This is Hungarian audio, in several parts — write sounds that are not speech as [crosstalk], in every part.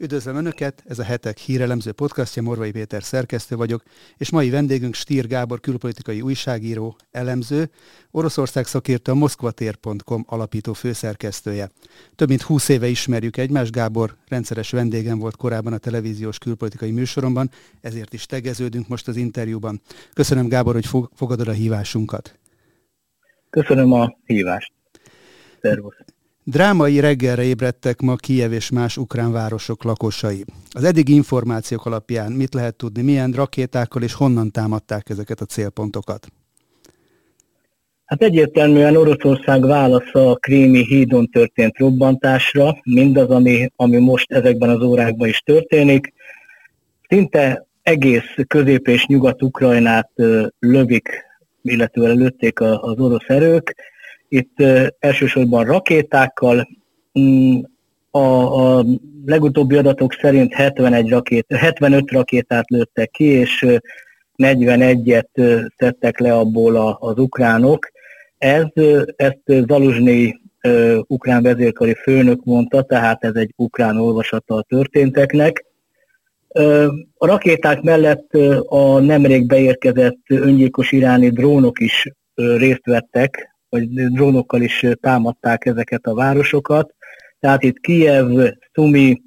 Üdvözlöm Önöket, ez a hetek hírelemző podcastja, Morvai Péter szerkesztő vagyok, és mai vendégünk Stír Gábor külpolitikai újságíró, elemző, Oroszország szakértő a moszkvatér.com alapító főszerkesztője. Több mint húsz éve ismerjük egymást, Gábor rendszeres vendégem volt korábban a televíziós külpolitikai műsoromban, ezért is tegeződünk most az interjúban. Köszönöm Gábor, hogy fogadod a hívásunkat. Köszönöm a hívást. Szervusz. Drámai reggelre ébredtek ma Kijev és más ukrán városok lakosai. Az eddigi információk alapján mit lehet tudni, milyen rakétákkal és honnan támadták ezeket a célpontokat? Hát egyértelműen Oroszország válasza a krími hídon történt robbantásra, mindaz, ami, ami most ezekben az órákban is történik. Szinte egész közép- és nyugat-ukrajnát lövik, illetve lőtték az orosz erők, itt elsősorban rakétákkal, mm, a, a legutóbbi adatok szerint 71 rakét, 75 rakétát lőttek ki, és 41-et szedtek le abból az ukránok. Ez, ezt Zaluzsnyi ukrán vezérkari főnök mondta, tehát ez egy ukrán olvasata a történteknek. A rakéták mellett a nemrég beérkezett öngyilkos iráni drónok is részt vettek vagy drónokkal is támadták ezeket a városokat. Tehát itt Kiev, Sumi,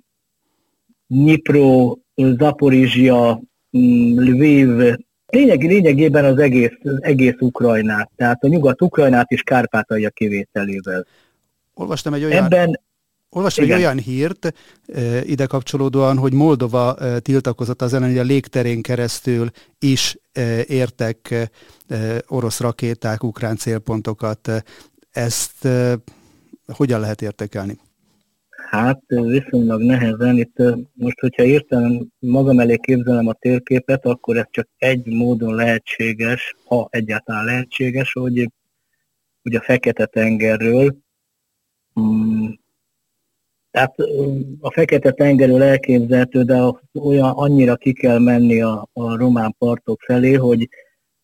Dnipro, Zaporizsia, mm, Lviv, lényeg, lényegében az egész, az egész Ukrajnát, tehát a nyugat-Ukrajnát is Kárpátalja kivételével. Olvastam egy olyan... Ebben Olvastam egy olyan hírt ide kapcsolódóan, hogy Moldova tiltakozott az ellen, hogy a légterén keresztül is értek orosz rakéták, ukrán célpontokat. Ezt hogyan lehet értékelni? Hát viszonylag nehezen. Itt most, hogyha értem magam elé képzelem a térképet, akkor ez csak egy módon lehetséges, ha egyáltalán lehetséges, hogy, hogy a Fekete-tengerről mm, tehát a Fekete-tengerről elképzelhető, de olyan annyira ki kell menni a, a román partok felé, hogy,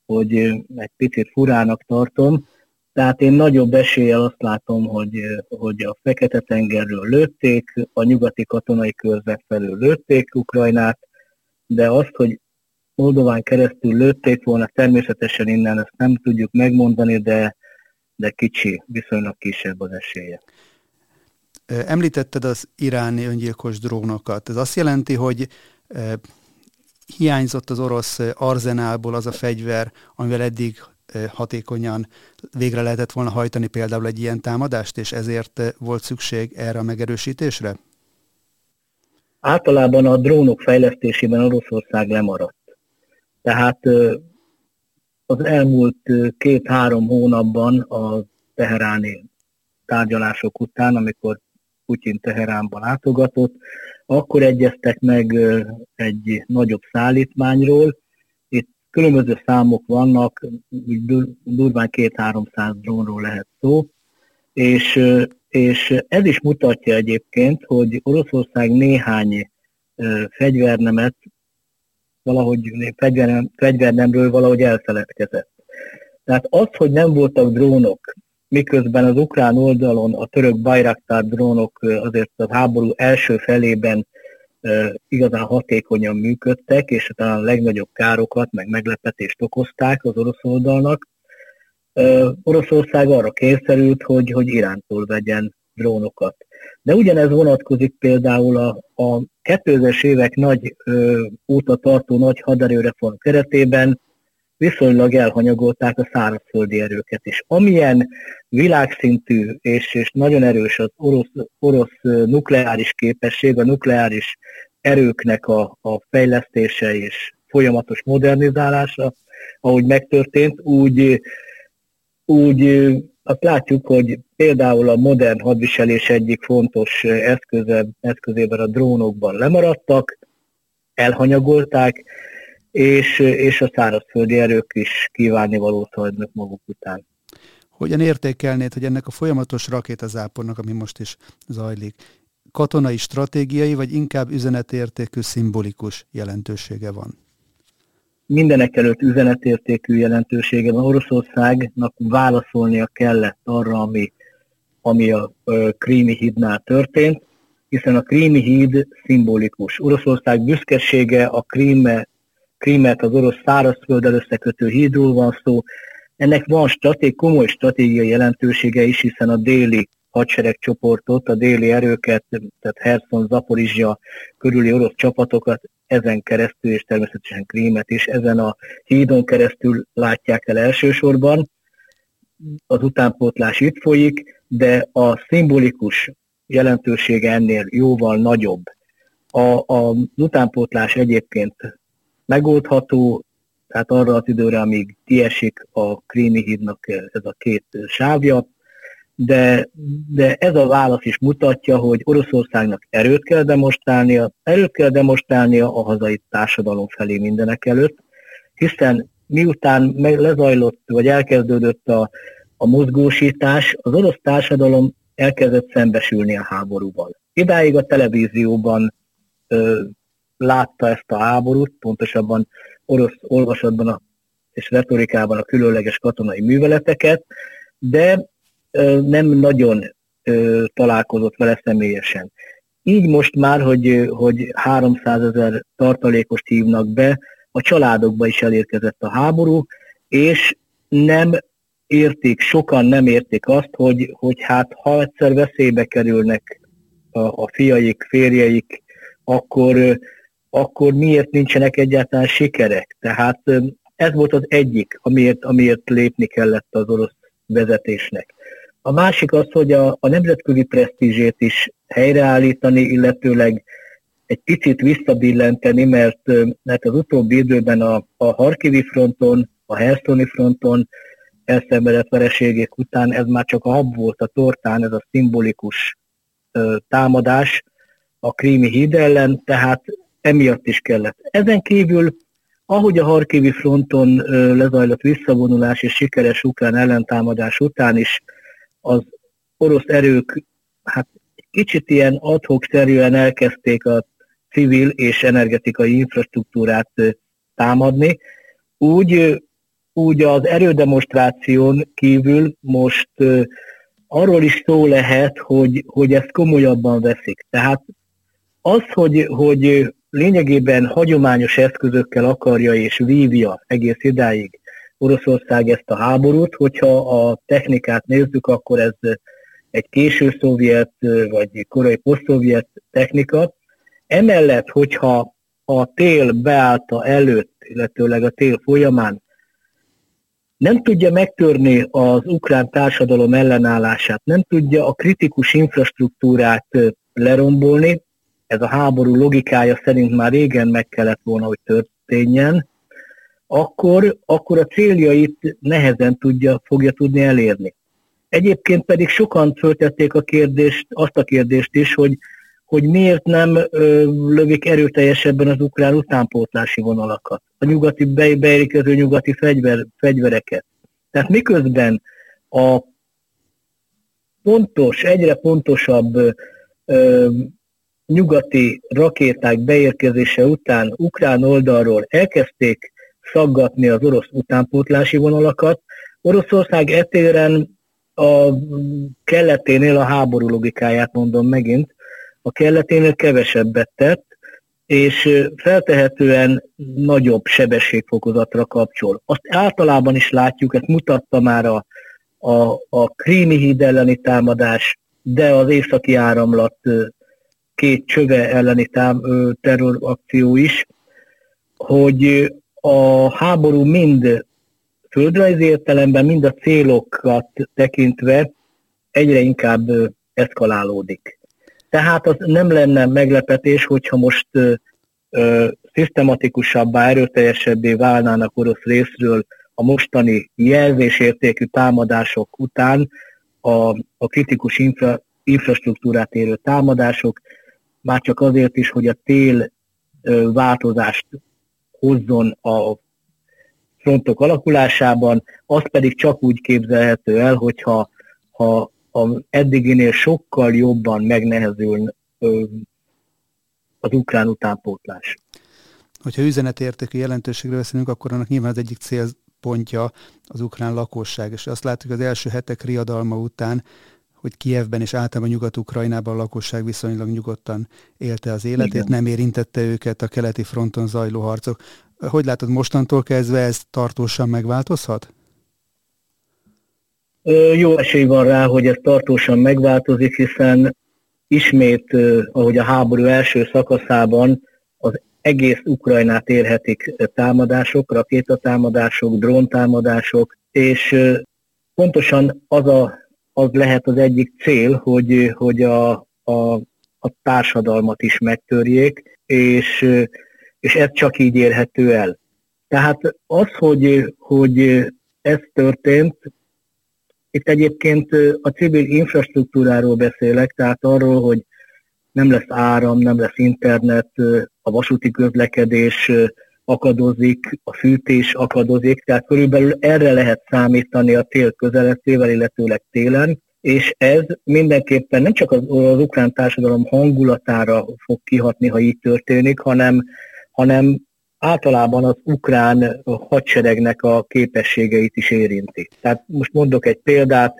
hogy egy picit furának tartom. Tehát én nagyobb eséllyel azt látom, hogy, hogy a Fekete-tengerről lőtték, a nyugati katonai körzet felől lőtték Ukrajnát, de azt, hogy Moldován keresztül lőtték volna, természetesen innen ezt nem tudjuk megmondani, de, de kicsi, viszonylag kisebb az esélye. Említetted az iráni öngyilkos drónokat. Ez azt jelenti, hogy hiányzott az orosz arzenálból az a fegyver, amivel eddig hatékonyan végre lehetett volna hajtani például egy ilyen támadást, és ezért volt szükség erre a megerősítésre? Általában a drónok fejlesztésében Oroszország lemaradt. Tehát az elmúlt két-három hónapban a teheráni tárgyalások után, amikor Putyin Teheránban látogatott, akkor egyeztek meg egy nagyobb szállítmányról. Itt különböző számok vannak, durván két-háromszáz drónról lehet szó, és, és ez is mutatja egyébként, hogy Oroszország néhány fegyvernemet valahogy fegyvernem, fegyvernemről valahogy elfeledkezett. Tehát az, hogy nem voltak drónok, miközben az ukrán oldalon a török Bayraktar drónok azért a háború első felében igazán hatékonyan működtek, és talán a legnagyobb károkat, meg meglepetést okozták az orosz oldalnak. Oroszország arra kényszerült, hogy, hogy Irántól vegyen drónokat. De ugyanez vonatkozik például a, a 2000-es évek nagy ö, óta tartó nagy haderőreform keretében, viszonylag elhanyagolták a szárazföldi erőket is. Amilyen világszintű és, és nagyon erős az orosz, orosz nukleáris képesség, a nukleáris erőknek a, a fejlesztése és folyamatos modernizálása, ahogy megtörtént, úgy, úgy azt látjuk, hogy például a modern hadviselés egyik fontos eszköze, eszközében a drónokban lemaradtak, elhanyagolták, és, és a szárazföldi erők is kívánni valót hagynak maguk után. Hogyan értékelnéd, hogy ennek a folyamatos rakétazápornak, ami most is zajlik, katonai, stratégiai, vagy inkább üzenetértékű, szimbolikus jelentősége van? Mindenek előtt üzenetértékű jelentősége van. Oroszországnak válaszolnia kellett arra, ami, ami a Krími hídnál történt, hiszen a krími híd szimbolikus. Oroszország büszkesége a kríme, krímet az orosz szárazfölddel összekötő hídról van szó. Ennek van stratég, komoly stratégiai jelentősége is, hiszen a déli hadseregcsoportot, a déli erőket, tehát Herson, Zaporizsia körüli orosz csapatokat ezen keresztül, és természetesen Krímet is ezen a hídon keresztül látják el elsősorban. Az utánpótlás itt folyik, de a szimbolikus jelentősége ennél jóval nagyobb. A, a utánpótlás egyébként megoldható, tehát arra az időre, amíg kiesik a Krími hídnak ez a két sávja, de, de ez a válasz is mutatja, hogy Oroszországnak erőt kell demonstrálnia, erőt kell demonstrálnia a hazai társadalom felé mindenek előtt, hiszen miután meg lezajlott, vagy elkezdődött a, a mozgósítás, az orosz társadalom elkezdett szembesülni a háborúval. Idáig a televízióban látta ezt a háborút, pontosabban orosz olvasatban a, és retorikában a különleges katonai műveleteket, de nem nagyon találkozott vele személyesen. Így most már, hogy, hogy 300 ezer tartalékost hívnak be, a családokba is elérkezett a háború, és nem érték, sokan nem érték azt, hogy, hogy hát ha egyszer veszélybe kerülnek a, a fiaik, férjeik, akkor, akkor miért nincsenek egyáltalán sikerek. Tehát ez volt az egyik, amiért, amiért lépni kellett az orosz vezetésnek. A másik az, hogy a, a nemzetközi presztízsét is helyreállítani, illetőleg egy picit visszabillenteni, mert, mert az utóbbi időben a, a Harkivi fronton, a Herszoni fronton elszenvedett vereségek után ez már csak a hab volt a tortán, ez a szimbolikus ö, támadás a krími híd ellen, tehát emiatt is kellett. Ezen kívül, ahogy a Harkivi fronton lezajlott visszavonulás és sikeres ukrán ellentámadás után is az orosz erők hát kicsit ilyen adhok szerűen elkezdték a civil és energetikai infrastruktúrát támadni, úgy úgy az erődemonstráción kívül most arról is szó lehet, hogy, hogy ezt komolyabban veszik. Tehát az, hogy, hogy lényegében hagyományos eszközökkel akarja és vívja egész idáig Oroszország ezt a háborút, hogyha a technikát nézzük, akkor ez egy késő szovjet vagy korai posztszovjet technika. Emellett, hogyha a tél beállta előtt, illetőleg a tél folyamán nem tudja megtörni az ukrán társadalom ellenállását, nem tudja a kritikus infrastruktúrát lerombolni, ez a háború logikája szerint már régen meg kellett volna, hogy történjen, akkor, akkor a céljait nehezen tudja, fogja tudni elérni. Egyébként pedig sokan föltették a kérdést, azt a kérdést is, hogy hogy miért nem ö, lövik erőteljesebben az ukrán utánpótlási vonalakat, a nyugati be, beérkező nyugati fegyver, fegyvereket. Tehát miközben a pontos, egyre pontosabb ö, nyugati rakéták beérkezése után ukrán oldalról elkezdték szaggatni az orosz utánpótlási vonalakat, Oroszország etéren a kelleténél a háború logikáját mondom megint, a kelleténél kevesebbet tett, és feltehetően nagyobb sebességfokozatra kapcsol. Azt általában is látjuk, ezt mutatta már a, a, a krími híd elleni támadás, de az északi áramlat két csöve elleni tám, terrorakció is, hogy a háború mind földrajzi értelemben, mind a célokat tekintve egyre inkább eszkalálódik. Tehát az nem lenne meglepetés, hogyha most ö, ö, szisztematikusabbá, erőteljesebbé válnának orosz részről a mostani jelzésértékű támadások után a, a kritikus infra, infrastruktúrát érő támadások, már csak azért is, hogy a tél változást hozzon a frontok alakulásában, az pedig csak úgy képzelhető el, hogyha ha a eddiginél sokkal jobban megnehezül az ukrán utánpótlás. Hogyha üzenetértékű jelentőségről beszélünk, akkor annak nyilván az egyik célpontja az ukrán lakosság, és azt látjuk az első hetek riadalma után, hogy Kievben és általában Nyugat-Ukrajnában a lakosság viszonylag nyugodtan élte az életét, Igen. nem érintette őket a keleti fronton zajló harcok. Hogy látod, mostantól kezdve ez tartósan megváltozhat? Jó esély van rá, hogy ez tartósan megváltozik, hiszen ismét, ahogy a háború első szakaszában az egész Ukrajnát érhetik támadások, rakétatámadások, dróntámadások, és pontosan az, a, az lehet az egyik cél, hogy, hogy a, a, a társadalmat is megtörjék, és, és ez csak így érhető el. Tehát az, hogy, hogy ez történt, itt egyébként a civil infrastruktúráról beszélek, tehát arról, hogy nem lesz áram, nem lesz internet, a vasúti közlekedés akadozik, a fűtés akadozik, tehát körülbelül erre lehet számítani a tél közeletével, illetőleg télen, és ez mindenképpen nem csak az, az ukrán társadalom hangulatára fog kihatni, ha így történik, hanem, hanem általában az ukrán hadseregnek a képességeit is érinti. Tehát most mondok egy példát,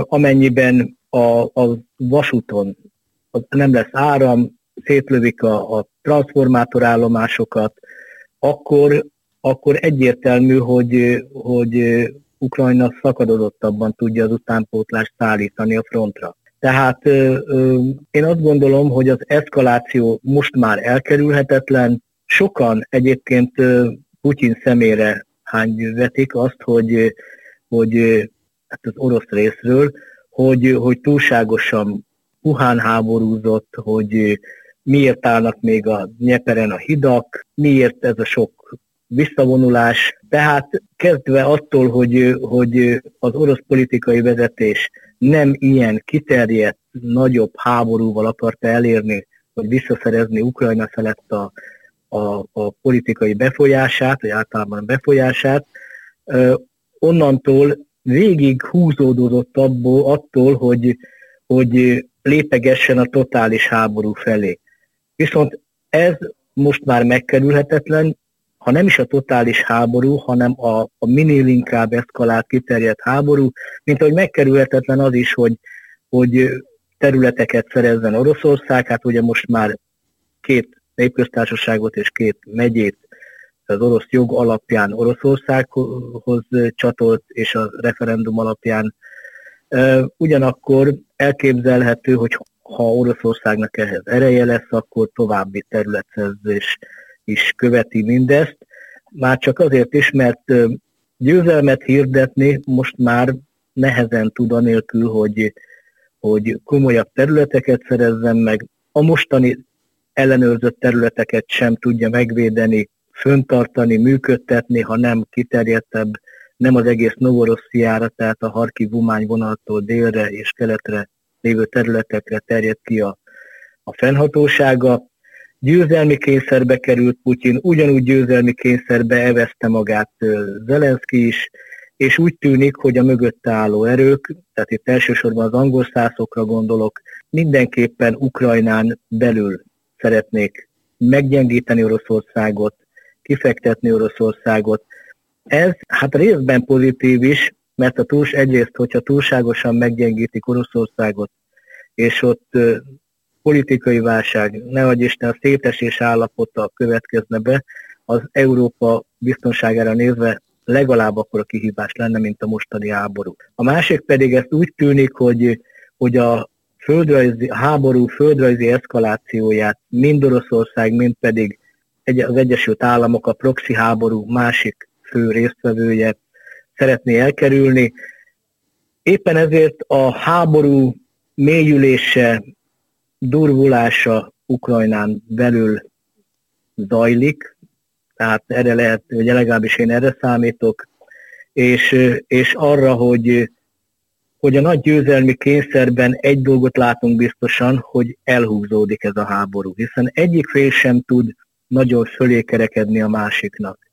amennyiben a, a vasúton nem lesz áram, szétlövik a, a transformátorállomásokat, akkor, akkor egyértelmű, hogy, hogy Ukrajna szakadozottabban tudja az utánpótlást szállítani a frontra. Tehát én azt gondolom, hogy az eszkaláció most már elkerülhetetlen. Sokan egyébként Putyin szemére hányvetik azt, hogy, hogy hát az orosz részről, hogy, hogy túlságosan puhán háborúzott, hogy miért állnak még a Nyeperen a hidak, miért ez a sok visszavonulás. Tehát kezdve attól, hogy, hogy az orosz politikai vezetés nem ilyen kiterjedt, nagyobb háborúval akarta elérni, hogy visszaszerezni Ukrajna felett a, a, a politikai befolyását, vagy általában befolyását, onnantól végig húzódott abból, attól, hogy, hogy lépegessen a totális háború felé. Viszont ez most már megkerülhetetlen, ha nem is a totális háború, hanem a, a minél inkább eszkalált, kiterjedt háború, mint ahogy megkerülhetetlen az is, hogy, hogy területeket szerezzen Oroszország, hát ugye most már két népköztársaságot és két megyét az orosz jog alapján Oroszországhoz csatolt, és a referendum alapján. Ugyanakkor elképzelhető, hogy ha Oroszországnak ehhez ereje lesz, akkor további területszerzés is követi mindezt. Már csak azért is, mert győzelmet hirdetni most már nehezen tud anélkül, hogy, hogy komolyabb területeket szerezzen meg. A mostani ellenőrzött területeket sem tudja megvédeni, föntartani, működtetni, ha nem kiterjedtebb, nem az egész Novorossziára, tehát a Harki Vumány vonaltól délre és keletre lévő területekre terjed ki a, a fennhatósága. Győzelmi kényszerbe került Putyin, ugyanúgy győzelmi kényszerbe evezte magát Zelenszky is, és úgy tűnik, hogy a mögötte álló erők, tehát itt elsősorban az angol szászokra gondolok, mindenképpen Ukrajnán belül szeretnék meggyengíteni Oroszországot, kifektetni Oroszországot. Ez hát részben pozitív is, mert a túls, egyrészt, hogyha túlságosan meggyengítik Oroszországot, és ott politikai válság, nehogy Isten a szétesés állapota következne be, az Európa biztonságára nézve legalább akkor a kihívás lenne, mint a mostani háború. A másik pedig ezt úgy tűnik, hogy, hogy a földrajzi, a háború földrajzi eszkalációját mind Oroszország, mind pedig az Egyesült Államok a proxy háború másik fő résztvevője szeretné elkerülni. Éppen ezért a háború mélyülése, durvulása Ukrajnán belül zajlik, tehát erre lehet, hogy legalábbis én erre számítok, és, és arra, hogy, hogy a nagy győzelmi kényszerben egy dolgot látunk biztosan, hogy elhúzódik ez a háború, hiszen egyik fél sem tud nagyon fölé kerekedni a másiknak.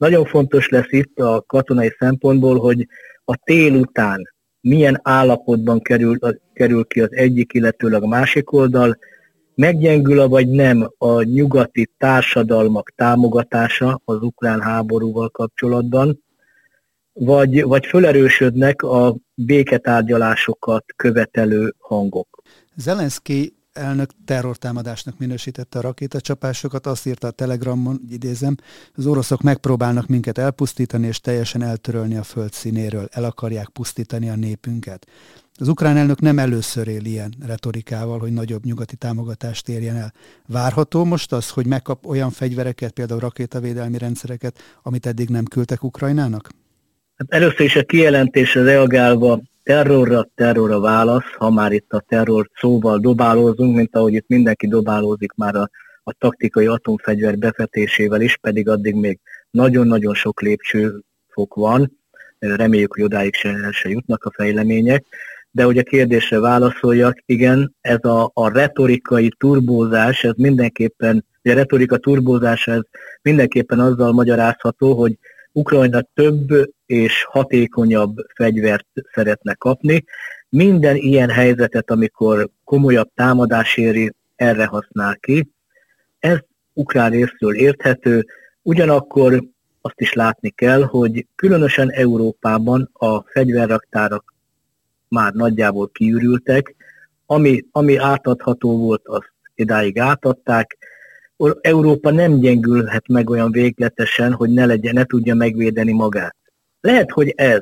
Nagyon fontos lesz itt a katonai szempontból, hogy a tél után milyen állapotban kerül, kerül ki az egyik, illetőleg a másik oldal, meggyengül vagy nem a nyugati társadalmak támogatása az ukrán háborúval kapcsolatban, vagy, vagy fölerősödnek a béketárgyalásokat követelő hangok. Zelenszky elnök terrortámadásnak minősítette a rakétacsapásokat, azt írta a Telegramon, idézem, az oroszok megpróbálnak minket elpusztítani és teljesen eltörölni a föld színéről, el akarják pusztítani a népünket. Az ukrán elnök nem először él ilyen retorikával, hogy nagyobb nyugati támogatást érjen el. Várható most az, hogy megkap olyan fegyvereket, például rakétavédelmi rendszereket, amit eddig nem küldtek Ukrajnának? Hát először is a kijelentésre reagálva terrorra, terrorra válasz, ha már itt a terror szóval dobálózunk, mint ahogy itt mindenki dobálózik már a, a taktikai atomfegyver befetésével is, pedig addig még nagyon-nagyon sok lépcsőfok van, reméljük, hogy odáig se, se jutnak a fejlemények, de hogy a kérdésre válaszoljak, igen, ez a, a retorikai turbózás, ez mindenképpen, a retorika turbózása, ez mindenképpen azzal magyarázható, hogy Ukrajna több és hatékonyabb fegyvert szeretne kapni. Minden ilyen helyzetet, amikor komolyabb támadás éri, erre használ ki. Ez ukrán részről érthető, ugyanakkor azt is látni kell, hogy különösen Európában a fegyverraktárak már nagyjából kiürültek, ami, ami átadható volt, azt idáig átadták, Európa nem gyengülhet meg olyan végletesen, hogy ne legyen, ne tudja megvédeni magát. Lehet, hogy ez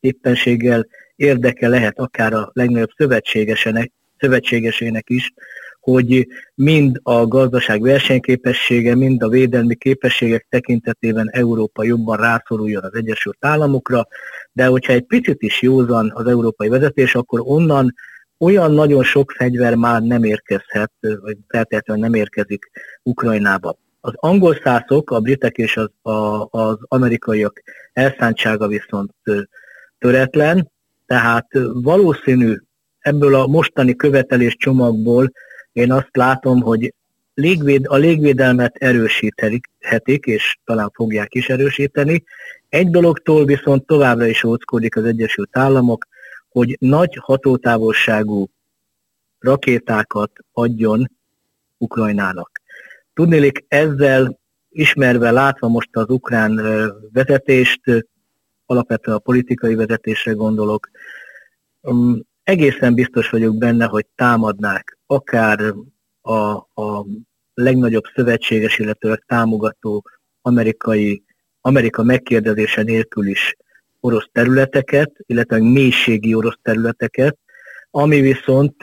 éppenséggel érdeke lehet akár a legnagyobb szövetségesenek, szövetségesének is, hogy mind a gazdaság versenyképessége, mind a védelmi képességek tekintetében Európa jobban rászoruljon az Egyesült Államokra, de hogyha egy picit is józan az európai vezetés, akkor onnan olyan nagyon sok fegyver már nem érkezhet, vagy feltétlenül nem érkezik Ukrajnába. Az angol szászok, a britek és az, a, az amerikaiak elszántsága viszont töretlen, tehát valószínű ebből a mostani követelés csomagból én azt látom, hogy légvéd, a légvédelmet erősíthetik, és talán fogják is erősíteni. Egy dologtól viszont továbbra is óckodik az Egyesült Államok, hogy nagy hatótávolságú rakétákat adjon Ukrajnának. Tudnélik ezzel ismerve, látva most az ukrán vezetést, alapvetően a politikai vezetésre gondolok, um, egészen biztos vagyok benne, hogy támadnák akár a, a legnagyobb szövetséges, illetve támogató amerikai, Amerika megkérdezése nélkül is orosz területeket, illetve mélységi orosz területeket, ami viszont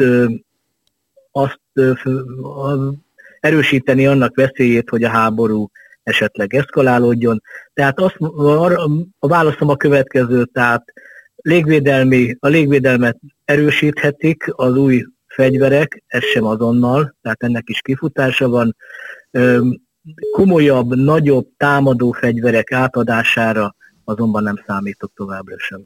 azt erősíteni annak veszélyét, hogy a háború esetleg eszkalálódjon. Tehát azt, a válaszom a következő, tehát légvédelmi, a légvédelmet erősíthetik az új fegyverek, ez sem azonnal, tehát ennek is kifutása van. Komolyabb, nagyobb támadó fegyverek átadására azonban nem számítok továbbra sem.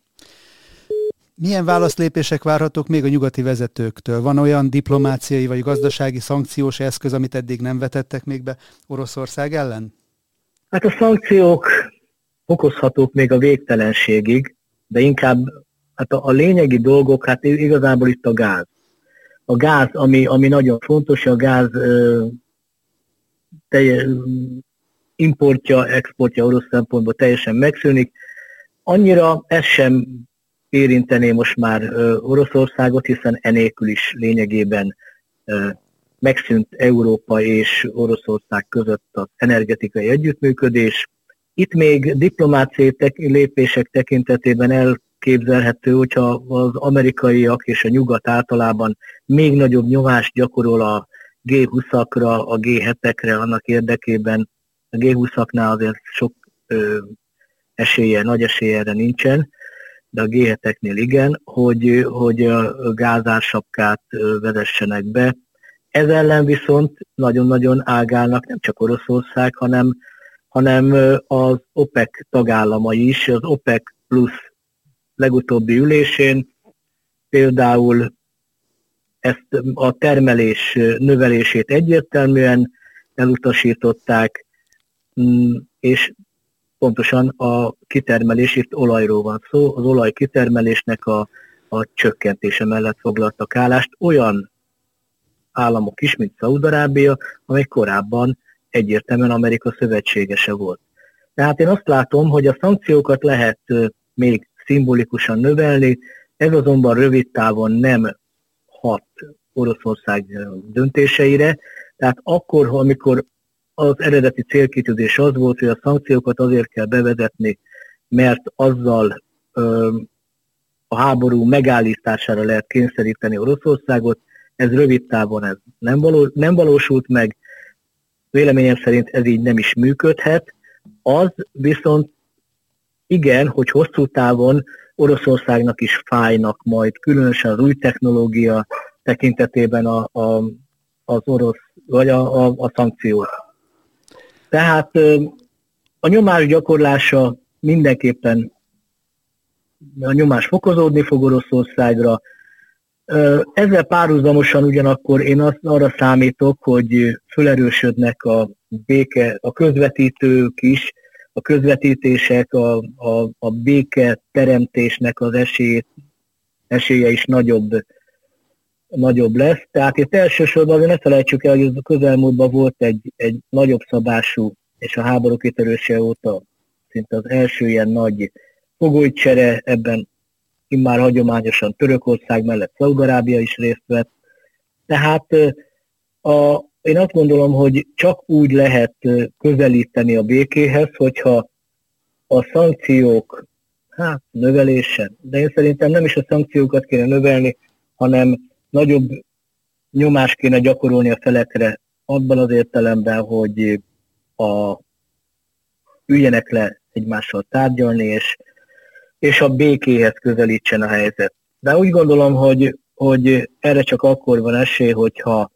Milyen válaszlépések várhatók még a nyugati vezetőktől? Van olyan diplomáciai vagy gazdasági szankciós eszköz, amit eddig nem vetettek még be Oroszország ellen? Hát a szankciók okozhatók még a végtelenségig, de inkább hát a, a lényegi dolgok, hát igazából itt a gáz. A gáz, ami, ami nagyon fontos, a gáz ö, telje, importja, exportja orosz szempontból teljesen megszűnik. Annyira ez sem érintené most már Oroszországot, hiszen enélkül is lényegében megszűnt Európa és Oroszország között az energetikai együttműködés. Itt még diplomáciai lépések tekintetében elképzelhető, hogyha az amerikaiak és a nyugat általában még nagyobb nyomást gyakorol a G20-akra, a G7-ekre annak érdekében, a G20-aknál azért sok ö, esélye, nagy esélye erre nincsen, de a g igen, hogy, hogy a gázársapkát vezessenek be. Ez ellen viszont nagyon-nagyon ágálnak nem csak Oroszország, hanem, hanem az OPEC tagállamai is. Az OPEC plusz legutóbbi ülésén például ezt a termelés növelését egyértelműen elutasították, és pontosan a kitermelés, itt olajról van szó, az olaj kitermelésnek a, a csökkentése mellett foglaltak állást olyan államok is, mint Szaudarábia, amely korábban egyértelműen Amerika szövetségese volt. Tehát én azt látom, hogy a szankciókat lehet még szimbolikusan növelni, ez azonban rövid távon nem hat Oroszország döntéseire, tehát akkor, amikor az eredeti célkitűzés az volt, hogy a szankciókat azért kell bevezetni, mert azzal ö, a háború megállítására lehet kényszeríteni Oroszországot, ez rövid távon ez nem, való, nem valósult meg, véleményem szerint ez így nem is működhet, az viszont igen, hogy hosszú távon Oroszországnak is fájnak majd, különösen az új technológia tekintetében a, a, az orosz, vagy a, a, a szankciók. Tehát a nyomás gyakorlása mindenképpen a nyomás fokozódni fog Oroszországra. Ezzel párhuzamosan ugyanakkor én azt, arra számítok, hogy felerősödnek a béke, a közvetítők is, a közvetítések, a, a, a béke teremtésnek az esélyét, esélye is nagyobb, nagyobb lesz. Tehát itt elsősorban azért ne felejtsük el, hogy a közelmúltban volt egy, egy nagyobb szabású, és a háború kitörőse óta szinte az első ilyen nagy fogolycsere, ebben immár hagyományosan Törökország mellett Szaudarábia is részt vett. Tehát a, én azt gondolom, hogy csak úgy lehet közelíteni a békéhez, hogyha a szankciók hát növelése, de én szerintem nem is a szankciókat kéne növelni, hanem nagyobb nyomást kéne gyakorolni a felekre abban az értelemben, hogy a, üljenek le egymással tárgyalni, és, és a békéhez közelítsen a helyzet. De úgy gondolom, hogy, hogy erre csak akkor van esély, hogyha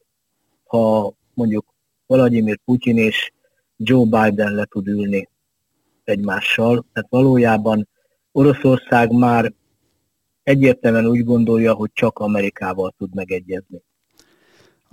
ha mondjuk Vladimir Putyin és Joe Biden le tud ülni egymással. Tehát valójában Oroszország már egyértelműen úgy gondolja, hogy csak Amerikával tud megegyezni.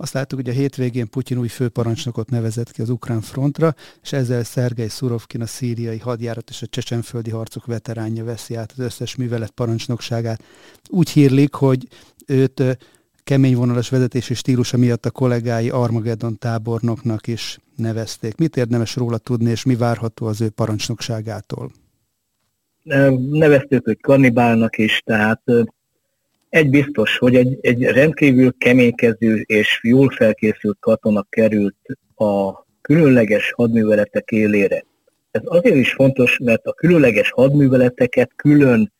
Azt láttuk, hogy a hétvégén Putyin új főparancsnokot nevezett ki az ukrán frontra, és ezzel Szergej Szurovkin a szíriai hadjárat és a csecsenföldi harcok veteránja veszi át az összes művelet parancsnokságát. Úgy hírlik, hogy őt kemény vonalas vezetési stílusa miatt a kollégái Armageddon tábornoknak is nevezték. Mit érdemes róla tudni, és mi várható az ő parancsnokságától? Neveztük őt kannibálnak is, tehát egy biztos, hogy egy, egy rendkívül keménykező és jól felkészült katona került a különleges hadműveletek élére. Ez azért is fontos, mert a különleges hadműveleteket külön,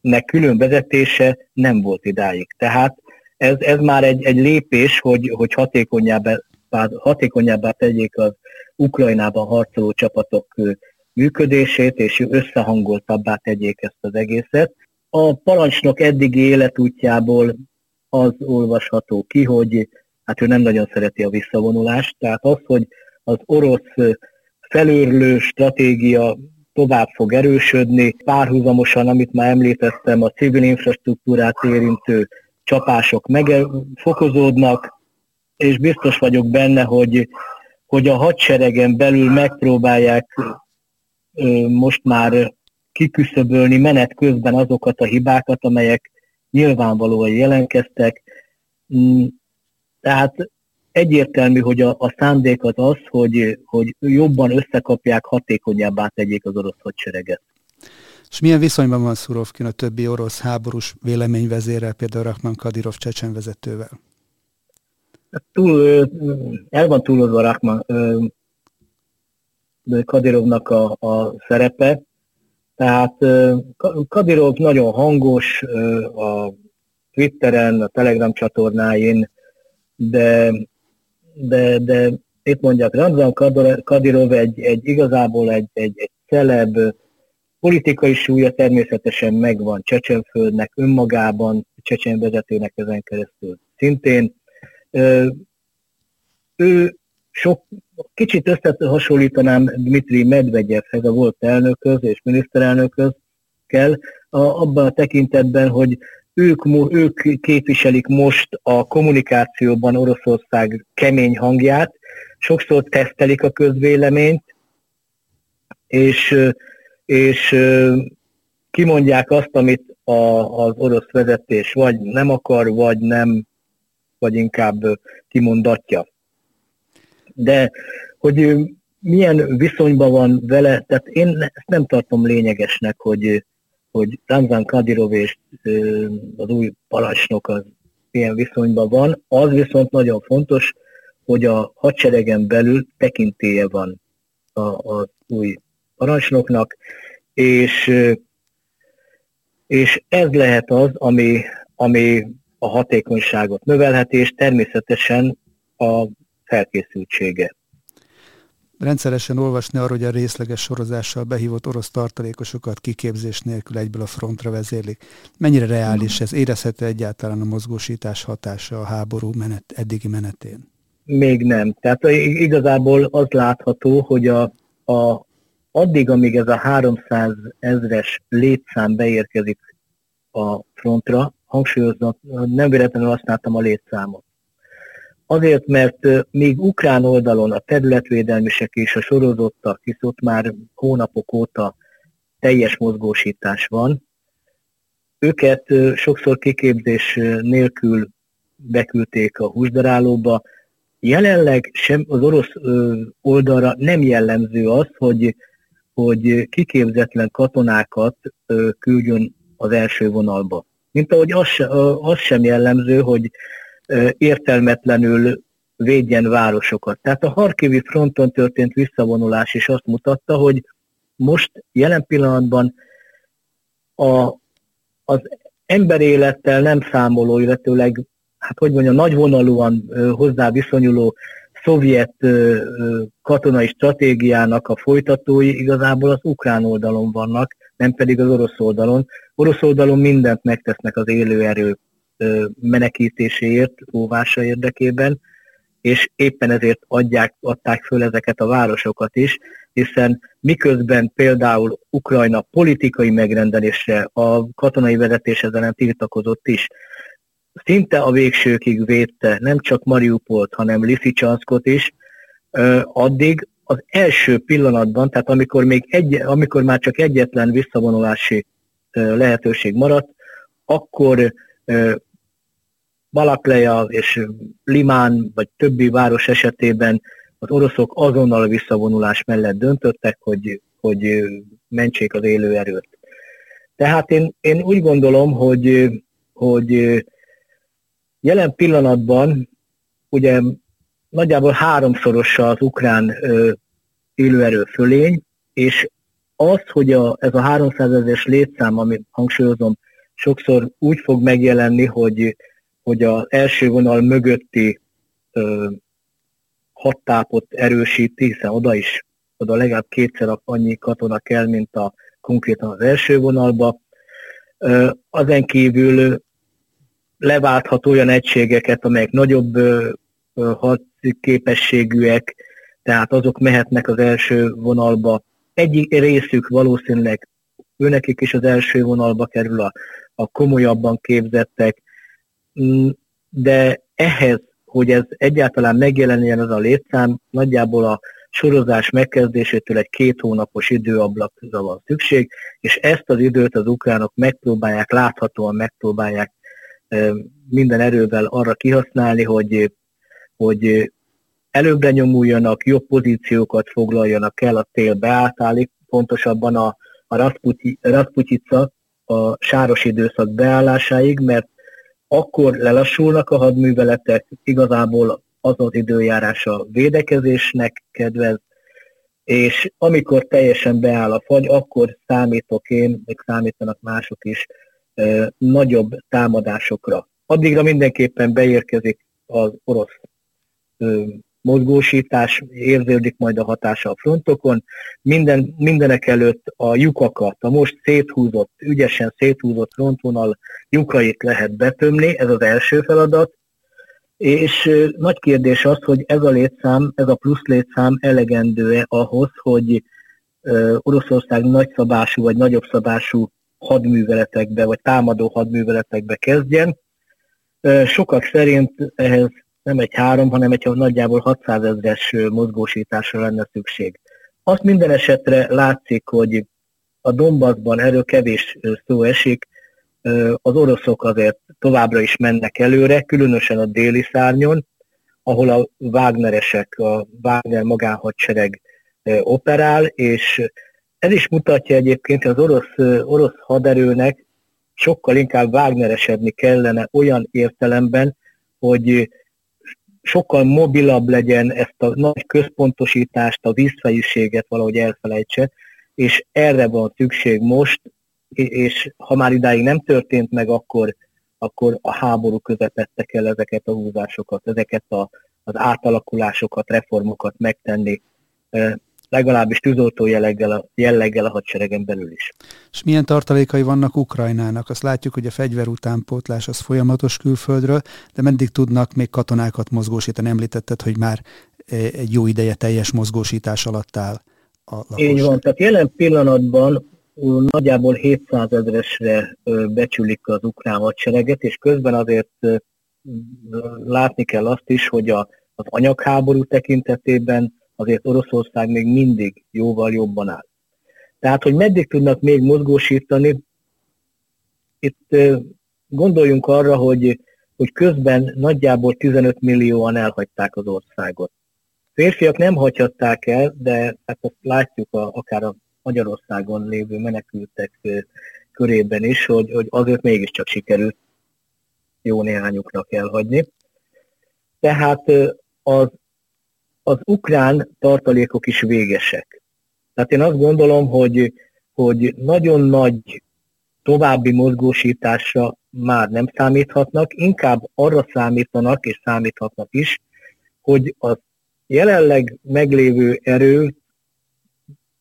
meg külön vezetése nem volt idáig. Tehát ez, ez már egy, egy lépés, hogy, hogy hatékonyabbá, hatékonyabbá tegyék az Ukrajnában harcoló csapatok működését, és összehangoltabbá tegyék ezt az egészet. A parancsnok eddigi életútjából az olvasható ki, hogy hát ő nem nagyon szereti a visszavonulást, tehát az, hogy az orosz felőrlő stratégia tovább fog erősödni, párhuzamosan, amit már említettem, a civil infrastruktúrát érintő csapások megfokozódnak, és biztos vagyok benne, hogy, hogy a hadseregen belül megpróbálják most már kiküszöbölni menet közben azokat a hibákat, amelyek nyilvánvalóan jelenkeztek. Mm, tehát egyértelmű, hogy a, a szándék az az, hogy, hogy jobban összekapják, hatékonyabbá tegyék az orosz hadsereget. És milyen viszonyban van Szurovkin a többi orosz háborús véleményvezérrel, például Rahman Kadirov csecsen vezetővel? Hát túl, el van túlozva Rahman Kadirovnak a, a szerepe. Tehát Kadirov nagyon hangos a Twitteren, a Telegram csatornáin, de, de, de itt mondjak, Ramzan Kadirov egy, egy igazából egy, egy, egy celeb, Politikai súlya természetesen megvan Csecsenföldnek önmagában, Csecsen vezetőnek ezen keresztül szintén. Ő sok, kicsit összehasonlítanám Dmitri Medvegyevhez, a volt elnököz és miniszterelnököz kell, a, abban a tekintetben, hogy ők, ők képviselik most a kommunikációban Oroszország kemény hangját, sokszor tesztelik a közvéleményt, és és kimondják azt, amit a, az orosz vezetés vagy nem akar, vagy nem, vagy inkább kimondatja. De hogy milyen viszonyban van vele, tehát én ezt nem tartom lényegesnek, hogy, hogy Ramzan Kadirov és az új parancsnok az milyen viszonyban van. Az viszont nagyon fontos, hogy a hadseregen belül tekintélye van az új parancsnoknak, és, és ez lehet az, ami, ami a hatékonyságot növelheti, és természetesen a felkészültsége. Rendszeresen olvasni arról, hogy a részleges sorozással behívott orosz tartalékosokat kiképzés nélkül egyből a frontra vezérlik. Mennyire reális ez? Érezhető egyáltalán a mozgósítás hatása a háború menet, eddigi menetén? Még nem. Tehát igazából az látható, hogy a, a, addig, amíg ez a 300 ezres létszám beérkezik a frontra, hangsúlyozom, nem véletlenül használtam a létszámot. Azért, mert még ukrán oldalon a területvédelmisek és a sorozottak, hisz ott már hónapok óta teljes mozgósítás van, őket sokszor kiképzés nélkül beküldték a húsdarálóba. Jelenleg sem az orosz oldalra nem jellemző az, hogy, hogy kiképzetlen katonákat küldjön az első vonalba. Mint ahogy az, az sem jellemző, hogy értelmetlenül védjen városokat. Tehát a Harkivi fronton történt visszavonulás is azt mutatta, hogy most jelen pillanatban a, az emberélettel nem számoló, illetőleg, hát hogy mondjam, nagyvonalúan hozzá viszonyuló szovjet katonai stratégiának a folytatói igazából az ukrán oldalon vannak, nem pedig az orosz oldalon. Orosz oldalon mindent megtesznek az élőerő menekítéséért, óvása érdekében, és éppen ezért adják, adták föl ezeket a városokat is, hiszen miközben például Ukrajna politikai megrendelésre a katonai vezetés ezen tiltakozott is, szinte a végsőkig védte nem csak Mariupolt, hanem Liszicsanszkot is, addig az első pillanatban, tehát amikor, még egy, amikor már csak egyetlen visszavonulási lehetőség maradt, akkor Balakleja és Limán, vagy többi város esetében az oroszok azonnal a visszavonulás mellett döntöttek, hogy, hogy mentsék az élő erőt. Tehát én, én úgy gondolom, hogy, hogy jelen pillanatban ugye nagyjából háromszorosa az ukrán élőerő fölény, és az, hogy a, ez a 300 ezeres létszám, amit hangsúlyozom, sokszor úgy fog megjelenni, hogy hogy az első vonal mögötti ö, hattápot erősíti, hiszen oda is, oda legalább kétszer annyi katona kell, mint a konkrétan az első vonalba. Ö, azen kívül leválthat olyan egységeket, amelyek nagyobb ö, képességűek, tehát azok mehetnek az első vonalba. Egyik részük valószínűleg őnekik is az első vonalba kerül a, a komolyabban képzettek, de ehhez, hogy ez egyáltalán megjelenjen az a létszám, nagyjából a sorozás megkezdésétől egy két hónapos időablakra van szükség, és ezt az időt az ukránok megpróbálják, láthatóan megpróbálják minden erővel arra kihasználni, hogy, hogy előbbre nyomuljanak, jobb pozíciókat foglaljanak el a tél beáltálig, pontosabban a, a Rasputyica a sáros időszak beállásáig, mert akkor lelassulnak a hadműveletek, igazából az az időjárás a védekezésnek kedvez, és amikor teljesen beáll a fagy, akkor számítok én, még számítanak mások is, nagyobb támadásokra. Addigra mindenképpen beérkezik az orosz mozgósítás, érződik majd a hatása a frontokon. Minden, mindenek előtt a lyukakat, a most széthúzott, ügyesen széthúzott frontvonal lyukait lehet betömni, ez az első feladat. És nagy kérdés az, hogy ez a létszám, ez a plusz létszám elegendő-e ahhoz, hogy Oroszország nagyszabású vagy nagyobb szabású hadműveletekbe, vagy támadó hadműveletekbe kezdjen. Sokak szerint ehhez nem egy három, hanem egy nagyjából 600 ezres mozgósításra lenne szükség. Azt minden esetre látszik, hogy a Donbassban erről kevés szó esik, az oroszok azért továbbra is mennek előre, különösen a déli szárnyon, ahol a Wagneresek, a Wagner magánhadsereg operál, és ez is mutatja egyébként, hogy az orosz, orosz haderőnek sokkal inkább Wagneresedni kellene olyan értelemben, hogy sokkal mobilabb legyen ezt a nagy központosítást, a visszajuséget valahogy elfelejtse, és erre van szükség most, és ha már idáig nem történt meg, akkor, akkor a háború közepette kell ezeket a húzásokat, ezeket a, az átalakulásokat, reformokat megtenni legalábbis tűzoltó jelleggel a, jelleggel a hadseregen belül is. És milyen tartalékai vannak Ukrajnának? Azt látjuk, hogy a fegyver utánpótlás az folyamatos külföldről, de meddig tudnak még katonákat mozgósítani? Említetted, hogy már e, egy jó ideje teljes mozgósítás alatt áll a lakosság. Így van, tehát jelen pillanatban nagyjából 700 ezeresre becsülik az ukrán hadsereget, és közben azért látni kell azt is, hogy a, az anyagháború tekintetében azért Oroszország még mindig jóval jobban áll. Tehát, hogy meddig tudnak még mozgósítani, itt gondoljunk arra, hogy, hogy közben nagyjából 15 millióan elhagyták az országot. Férfiak nem hagyhatták el, de hát azt látjuk a, akár a Magyarországon lévő menekültek körében is, hogy, hogy azért mégiscsak sikerült jó néhányuknak elhagyni. Tehát az az ukrán tartalékok is végesek. Tehát én azt gondolom, hogy, hogy nagyon nagy további mozgósításra már nem számíthatnak, inkább arra számítanak, és számíthatnak is, hogy a jelenleg meglévő erő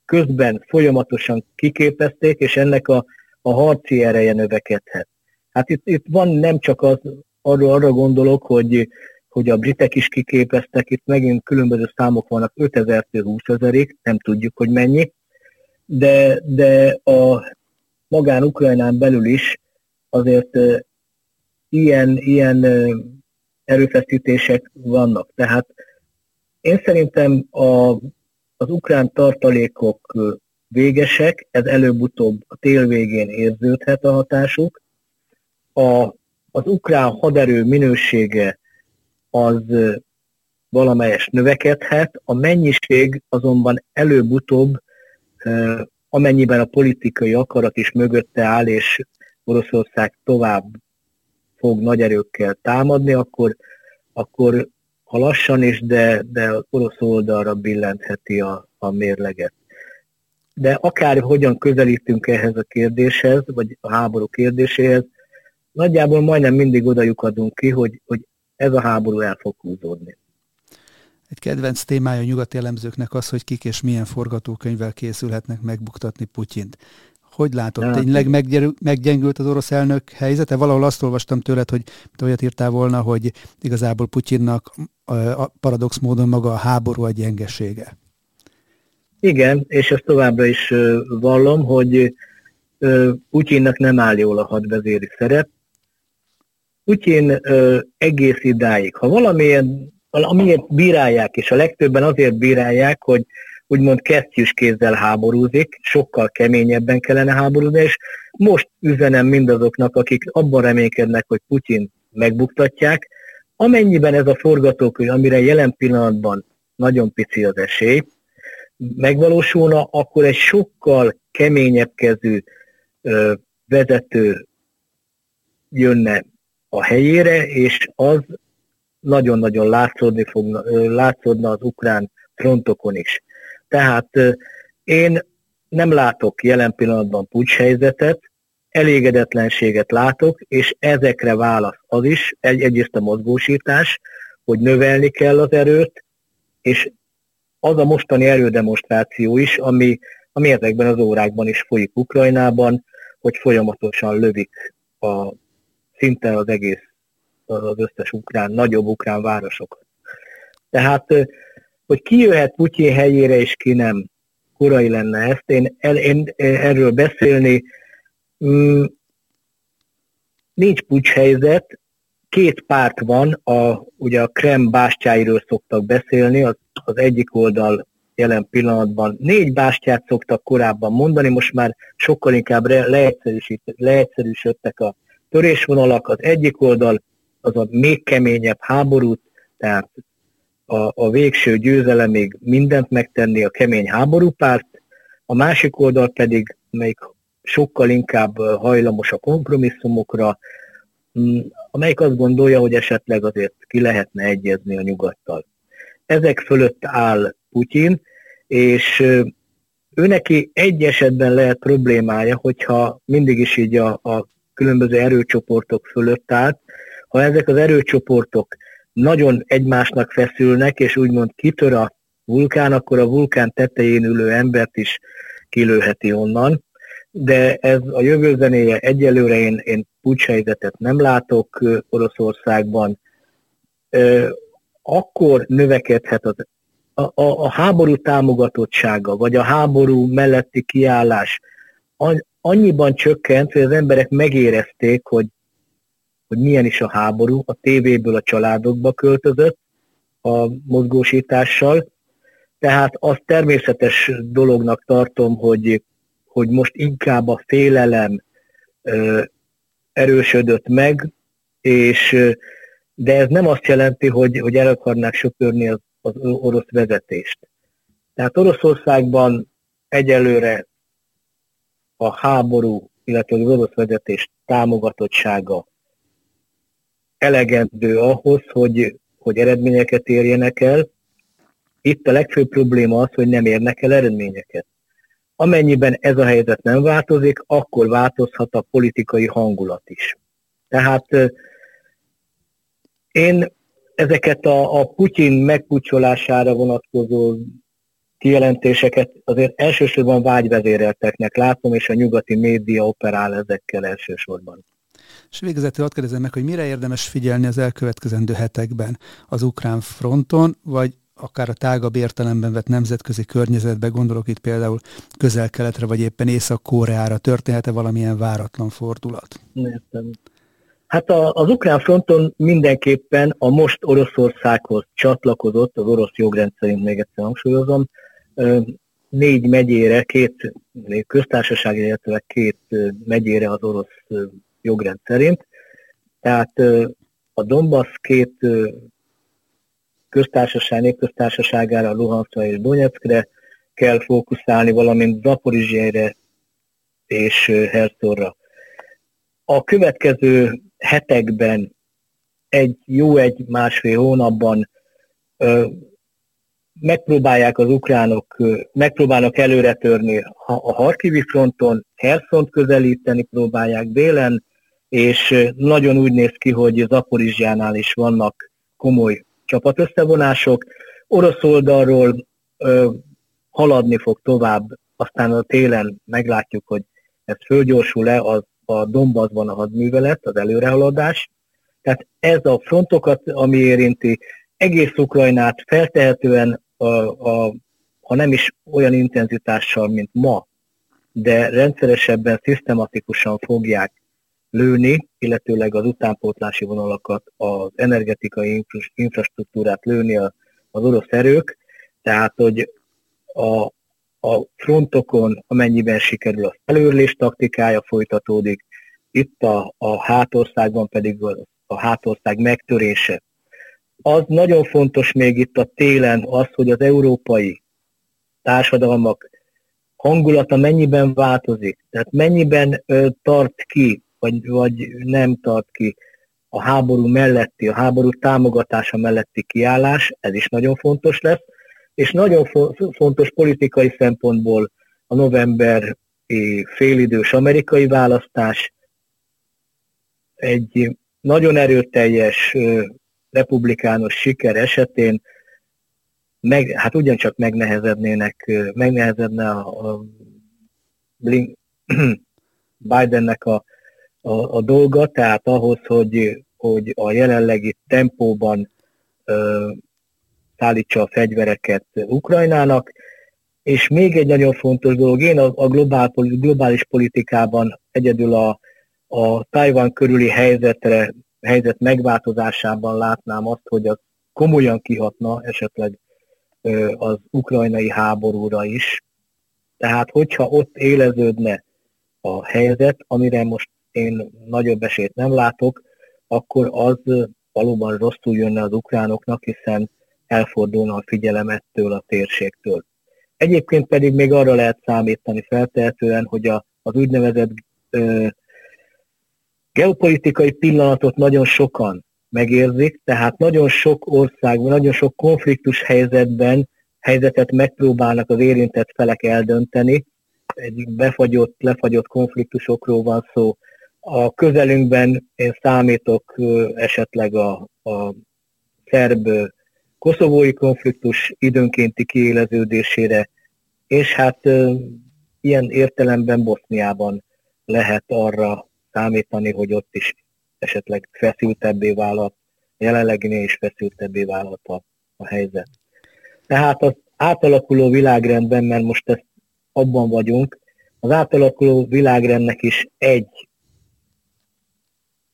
közben folyamatosan kiképezték, és ennek a, a harci ereje növekedhet. Hát itt, itt van nem csak az, arra, arra gondolok, hogy, hogy a britek is kiképeztek, itt megint különböző számok vannak, 5000-től 20 ezerig, nem tudjuk, hogy mennyi, de, de a magán Ukrajnán belül is azért ilyen, ilyen erőfeszítések vannak. Tehát én szerintem a, az ukrán tartalékok végesek, ez előbb-utóbb a tél végén érződhet a hatásuk. A, az ukrán haderő minősége az valamelyes növekedhet, a mennyiség azonban előbb-utóbb, amennyiben a politikai akarat is mögötte áll, és Oroszország tovább fog nagy erőkkel támadni, akkor, akkor ha lassan is, de, de az orosz oldalra billentheti a, a mérleget. De akár hogyan közelítünk ehhez a kérdéshez, vagy a háború kérdéséhez, nagyjából majdnem mindig oda lyukadunk ki, hogy, hogy ez a háború el fog húzódni. Egy kedvenc témája a nyugati elemzőknek az, hogy kik és milyen forgatókönyvvel készülhetnek megbuktatni Putyint. Hogy látod, ja. tényleg meggyengült az orosz elnök helyzete? Valahol azt olvastam tőled, hogy te olyat írtál volna, hogy igazából Putyinnak a paradox módon maga a háború a gyengesége. Igen, és ezt továbbra is vallom, hogy Putyinnak nem áll jól a hadvezéri szerep, Putyin ö, egész idáig, ha valamilyen, amiért bírálják, és a legtöbben azért bírálják, hogy úgymond kesztyűs kézzel háborúzik, sokkal keményebben kellene háborúzni, és most üzenem mindazoknak, akik abban reménykednek, hogy Putyin megbuktatják, amennyiben ez a forgatókönyv, amire jelen pillanatban nagyon pici az esély, megvalósulna, akkor egy sokkal keményebb kezű ö, vezető jönne a helyére, és az nagyon-nagyon látszódni fog, látszódna az ukrán frontokon is. Tehát én nem látok jelen pillanatban pucs helyzetet, elégedetlenséget látok, és ezekre válasz az is, egy, egyrészt a mozgósítás, hogy növelni kell az erőt, és az a mostani erődemonstráció is, ami, ami ezekben az órákban is folyik Ukrajnában, hogy folyamatosan lövik a szinte az egész, az összes ukrán, nagyobb ukrán városok. Tehát, hogy ki jöhet Putyin helyére, és ki nem, korai lenne ezt. Én, el, én erről beszélni, mm, nincs pucs helyzet, két párt van, a, ugye a Krem bástyáiról szoktak beszélni, az, az egyik oldal jelen pillanatban négy bástyát szoktak korábban mondani, most már sokkal inkább leegyszerűsödtek a törésvonalak, az egyik oldal az a még keményebb háborút, tehát a, a végső győzelemig mindent megtenni a kemény háborúpárt, a másik oldal pedig, melyik sokkal inkább hajlamos a kompromisszumokra, mm, amelyik azt gondolja, hogy esetleg azért ki lehetne egyezni a nyugattal. Ezek fölött áll Putyin, és ő neki egy esetben lehet problémája, hogyha mindig is így a, a különböző erőcsoportok fölött állt, ha ezek az erőcsoportok nagyon egymásnak feszülnek, és úgymond kitör a vulkán, akkor a vulkán tetején ülő embert is kilőheti onnan. De ez a jövő zenéje egyelőre én, én pucshelyzetet nem látok Oroszországban. Akkor növekedhet az, a, a, a háború támogatottsága, vagy a háború melletti kiállás annyiban csökkent, hogy az emberek megérezték, hogy hogy milyen is a háború, a tévéből a családokba költözött a mozgósítással, tehát azt természetes dolognak tartom, hogy, hogy most inkább a félelem ö, erősödött meg, és de ez nem azt jelenti, hogy, hogy el akarnák söpörni az, az orosz vezetést. Tehát Oroszországban egyelőre a háború, illetve az orosz vezetés támogatottsága elegendő ahhoz, hogy, hogy eredményeket érjenek el. Itt a legfőbb probléma az, hogy nem érnek el eredményeket. Amennyiben ez a helyzet nem változik, akkor változhat a politikai hangulat is. Tehát én ezeket a, a Putyin megpucsolására vonatkozó kijelentéseket azért elsősorban vágyvezérelteknek látom, és a nyugati média operál ezekkel elsősorban. És végezetül azt kérdezem meg, hogy mire érdemes figyelni az elkövetkezendő hetekben az ukrán fronton, vagy akár a tágabb értelemben vett nemzetközi környezetbe, gondolok itt például közel-keletre, vagy éppen Észak-Koreára, történhet-e valamilyen váratlan fordulat? Értem. Hát a, az ukrán fronton mindenképpen a most Oroszországhoz csatlakozott, az orosz jogrendszerint még egyszer hangsúlyozom, négy megyére, két köztársaság, illetve két megyére az orosz jogrend szerint. Tehát a Donbass két köztársaság, népköztársaságára, Luhanszra és Donetskre kell fókuszálni, valamint Zaporizsére és Herszorra. A következő hetekben, egy jó egy másfél hónapban megpróbálják az ukránok, megpróbálnak előre törni a Harkivi fronton, Herszont közelíteni próbálják délen, és nagyon úgy néz ki, hogy Zaporizsjánál is vannak komoly csapatösszevonások. Orosz oldalról ö, haladni fog tovább, aztán a télen meglátjuk, hogy ez fölgyorsul-e, az a Donbassban a hadművelet, az előrehaladás. Tehát ez a frontokat, ami érinti egész Ukrajnát feltehetően, a, a, ha nem is olyan intenzitással, mint ma, de rendszeresebben, szisztematikusan fogják lőni, illetőleg az utánpótlási vonalakat, az energetikai infrastruktúrát lőni az orosz erők, tehát hogy a, a frontokon, amennyiben sikerül a felőrlés taktikája folytatódik, itt a, a hátországban pedig a hátország megtörése. Az nagyon fontos még itt a télen az, hogy az európai társadalmak hangulata mennyiben változik, tehát mennyiben ö, tart ki vagy, vagy nem tart ki a háború melletti, a háború támogatása melletti kiállás, ez is nagyon fontos lesz, és nagyon fontos politikai szempontból a november félidős amerikai választás. Egy nagyon erőteljes republikánus siker esetén meg, hát ugyancsak megnehezednének, megnehezedne a, a [clears throat] Bidennek a a, a dolga, tehát ahhoz, hogy, hogy a jelenlegi tempóban ö, szállítsa a fegyvereket Ukrajnának, és még egy nagyon fontos dolog, én a, a globál, globális politikában egyedül a, a Tajvan körüli helyzetre, helyzet megváltozásában látnám azt, hogy az komolyan kihatna esetleg az ukrajnai háborúra is. Tehát, hogyha ott éleződne a helyzet, amire most én nagyobb esélyt nem látok, akkor az valóban rosszul jönne az ukránoknak, hiszen elfordulna a figyelem ettől a térségtől. Egyébként pedig még arra lehet számítani feltehetően, hogy a, az úgynevezett ö, geopolitikai pillanatot nagyon sokan megérzik, tehát nagyon sok országban, nagyon sok konfliktus helyzetben helyzetet megpróbálnak az érintett felek eldönteni. Egy befagyott, lefagyott konfliktusokról van szó. A közelünkben én számítok esetleg a, a szerb koszovói konfliktus időnkénti kiéleződésére, és hát ilyen értelemben Boszniában lehet arra számítani, hogy ott is esetleg feszültebbé vállalt, jelenleginél is feszültebbé vállalt a, a helyzet. Tehát az átalakuló világrendben, mert most ezt abban vagyunk, az átalakuló világrendnek is egy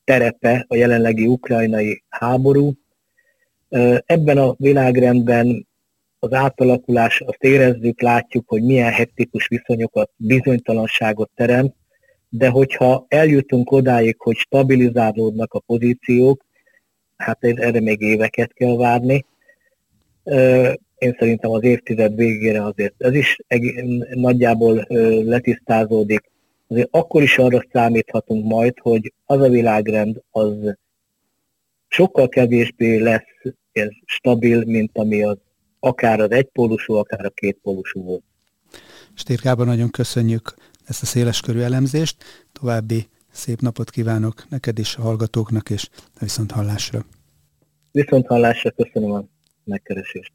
terepe a jelenlegi ukrajnai háború. Ebben a világrendben az átalakulás, azt érezzük, látjuk, hogy milyen hektikus viszonyokat, bizonytalanságot teremt, de hogyha eljutunk odáig, hogy stabilizálódnak a pozíciók, hát erre még éveket kell várni. Én szerintem az évtized végére azért ez is nagyjából letisztázódik. Azért akkor is arra számíthatunk majd, hogy az a világrend az sokkal kevésbé lesz ez stabil, mint ami az akár az egypólusú, akár a kétpólusú volt. Stérkában nagyon köszönjük ezt a széleskörű elemzést. További szép napot kívánok neked is, a hallgatóknak, és viszont hallásra. Viszont hallásra köszönöm a megkeresést.